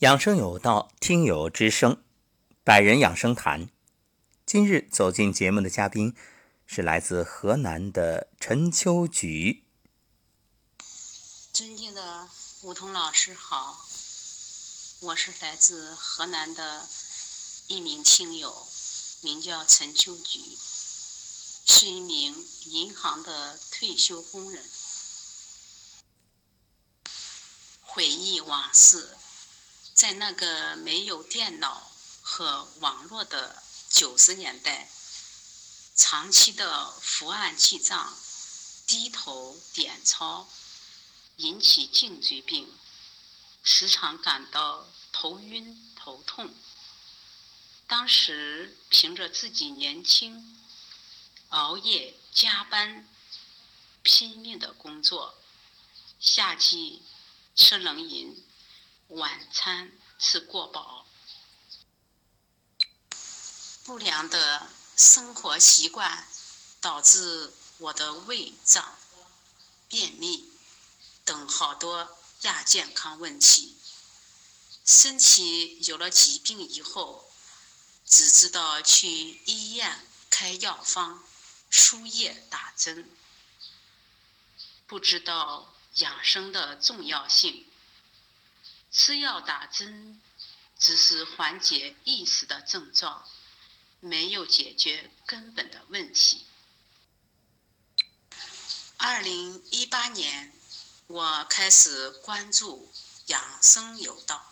养生有道，听友之声，百人养生谈。今日走进节目的嘉宾是来自河南的陈秋菊。尊敬的梧桐老师好，我是来自河南的一名听友，名叫陈秋菊，是一名银行的退休工人。回忆往事。在那个没有电脑和网络的九十年代，长期的伏案记账、低头点钞，引起颈椎病，时常感到头晕头痛。当时凭着自己年轻，熬夜加班，拼命的工作，夏季吃冷饮。晚餐吃过饱，不良的生活习惯导致我的胃胀、便秘等好多亚健康问题。身体有了疾病以后，只知道去医院开药方、输液打针，不知道养生的重要性。吃药打针只是缓解一时的症状，没有解决根本的问题。二零一八年，我开始关注养生有道。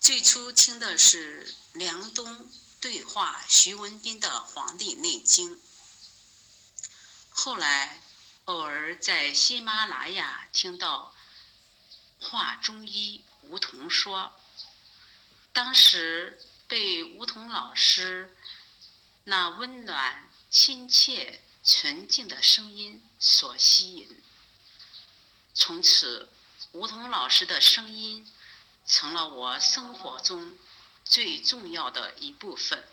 最初听的是梁冬对话徐文斌的《黄帝内经》，后来偶尔在喜马拉雅听到。话中医梧桐说，当时被梧桐老师那温暖、亲切、纯净的声音所吸引，从此梧桐老师的声音成了我生活中最重要的一部分。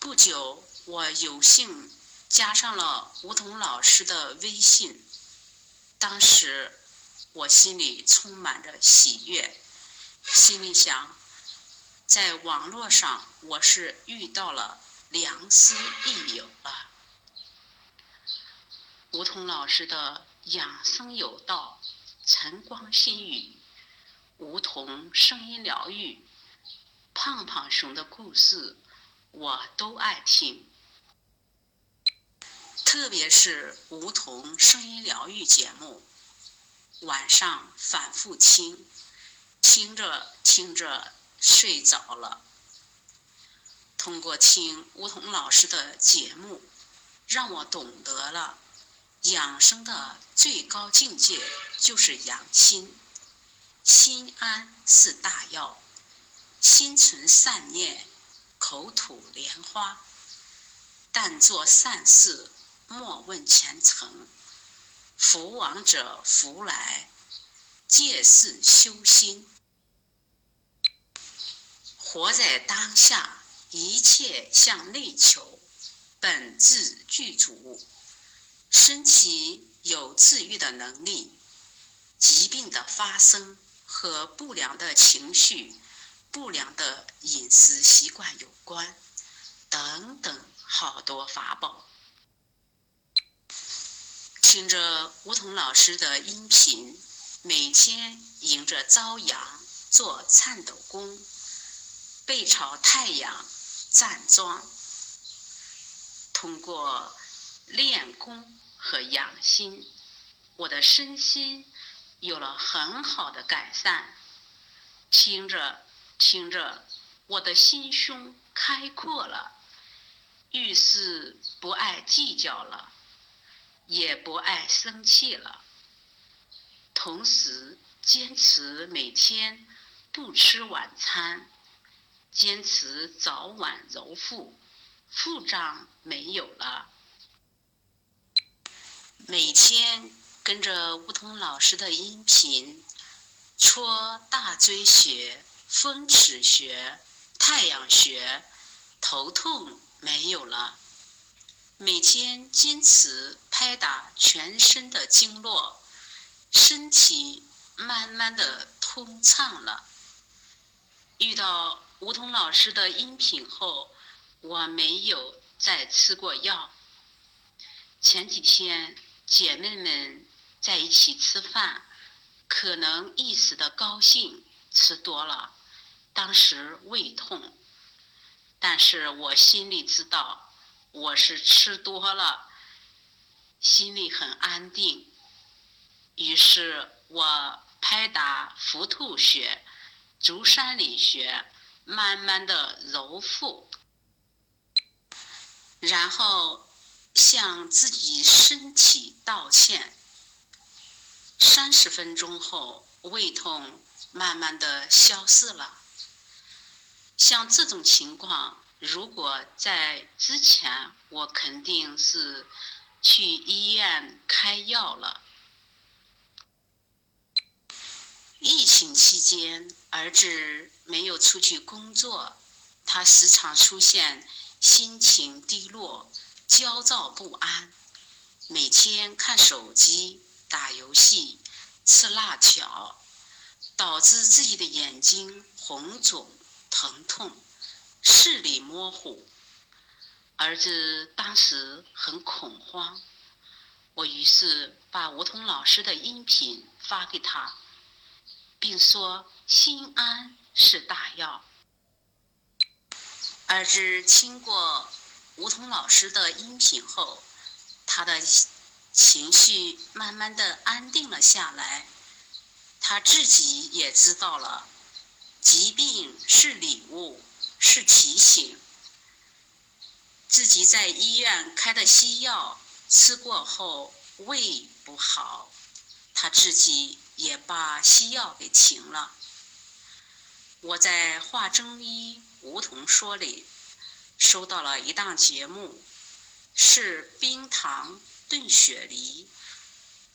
不久，我有幸加上了梧桐老师的微信。当时我心里充满着喜悦，心里想，在网络上我是遇到了良师益友了。梧桐老师的养生有道、晨光心语、梧桐声音疗愈、胖胖熊的故事，我都爱听。特别是梧桐声音疗愈节目，晚上反复听，听着听着睡着了。通过听梧桐老师的节目，让我懂得了养生的最高境界就是养心，心安是大药，心存善念，口吐莲花，但做善事。莫问前程，福往者福来，借势修心，活在当下，一切向内求，本质具足，身体有治愈的能力，疾病的发生和不良的情绪、不良的饮食习惯有关，等等，好多法宝。听着梧桐老师的音频，每天迎着朝阳做颤抖功，背朝太阳站桩。通过练功和养心，我的身心有了很好的改善。听着听着，我的心胸开阔了，遇事不爱计较了。也不爱生气了，同时坚持每天不吃晚餐，坚持早晚揉腹，腹胀没有了。每天跟着梧桐老师的音频，搓大椎穴、风池穴、太阳穴，头痛没有了。每天坚持拍打全身的经络，身体慢慢的通畅了。遇到吴桐老师的音频后，我没有再吃过药。前几天姐妹们在一起吃饭，可能一时的高兴吃多了，当时胃痛。但是我心里知道，我是吃多了，心里很安定。于是我拍打腹突穴、足三里穴，慢慢的揉腹，然后向自己身体道歉。三十分钟后，胃痛慢慢的消失了。像这种情况，如果在之前，我肯定是去医院开药了。疫情期间，儿子没有出去工作，他时常出现心情低落、焦躁不安，每天看手机、打游戏、吃辣条，导致自己的眼睛红肿。疼痛，视力模糊，儿子当时很恐慌。我于是把吴桐老师的音频发给他，并说：“心安是大药。”儿子听过吴桐老师的音频后，他的情绪慢慢的安定了下来，他自己也知道了。疾病是礼物，是提醒。自己在医院开的西药吃过后胃不好，他自己也把西药给停了。我在《华中医梧桐说》里收到了一档节目，是冰糖炖雪梨，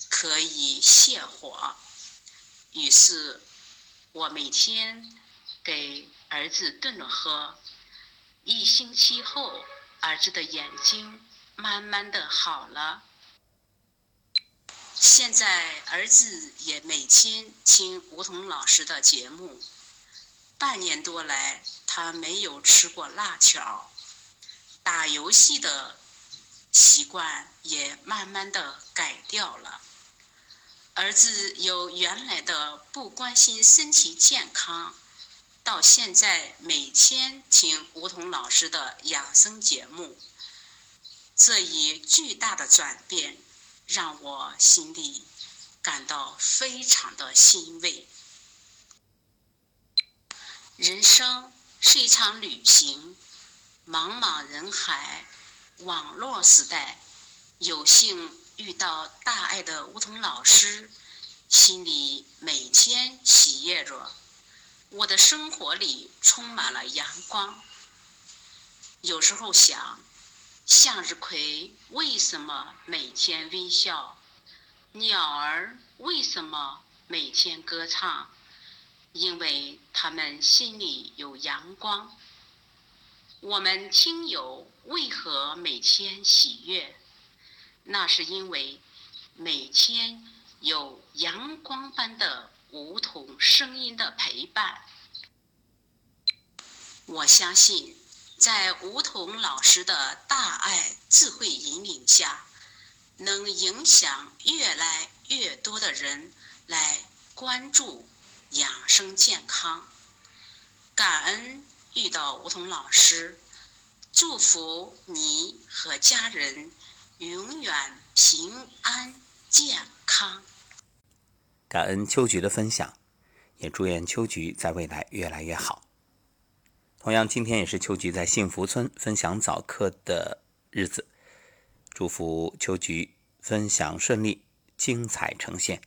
可以泻火。于是。我每天给儿子炖了喝，一星期后，儿子的眼睛慢慢的好了。现在儿子也每天听吴桐老师的节目，半年多来，他没有吃过辣条，打游戏的习惯也慢慢的改掉了。儿子由原来的不关心身体健康，到现在每天听梧桐老师的养生节目，这一巨大的转变让我心里感到非常的欣慰。人生是一场旅行，茫茫人海，网络时代，有幸。遇到大爱的梧桐老师，心里每天喜悦着。我的生活里充满了阳光。有时候想，向日葵为什么每天微笑？鸟儿为什么每天歌唱？因为它们心里有阳光。我们听友为何每天喜悦？那是因为每天有阳光般的梧桐声音的陪伴。我相信，在梧桐老师的大爱智慧引领下，能影响越来越多的人来关注养生健康。感恩遇到梧桐老师，祝福你和家人。永远平安健康。感恩秋菊的分享，也祝愿秋菊在未来越来越好。同样，今天也是秋菊在幸福村分享早课的日子，祝福秋菊分享顺利，精彩呈现。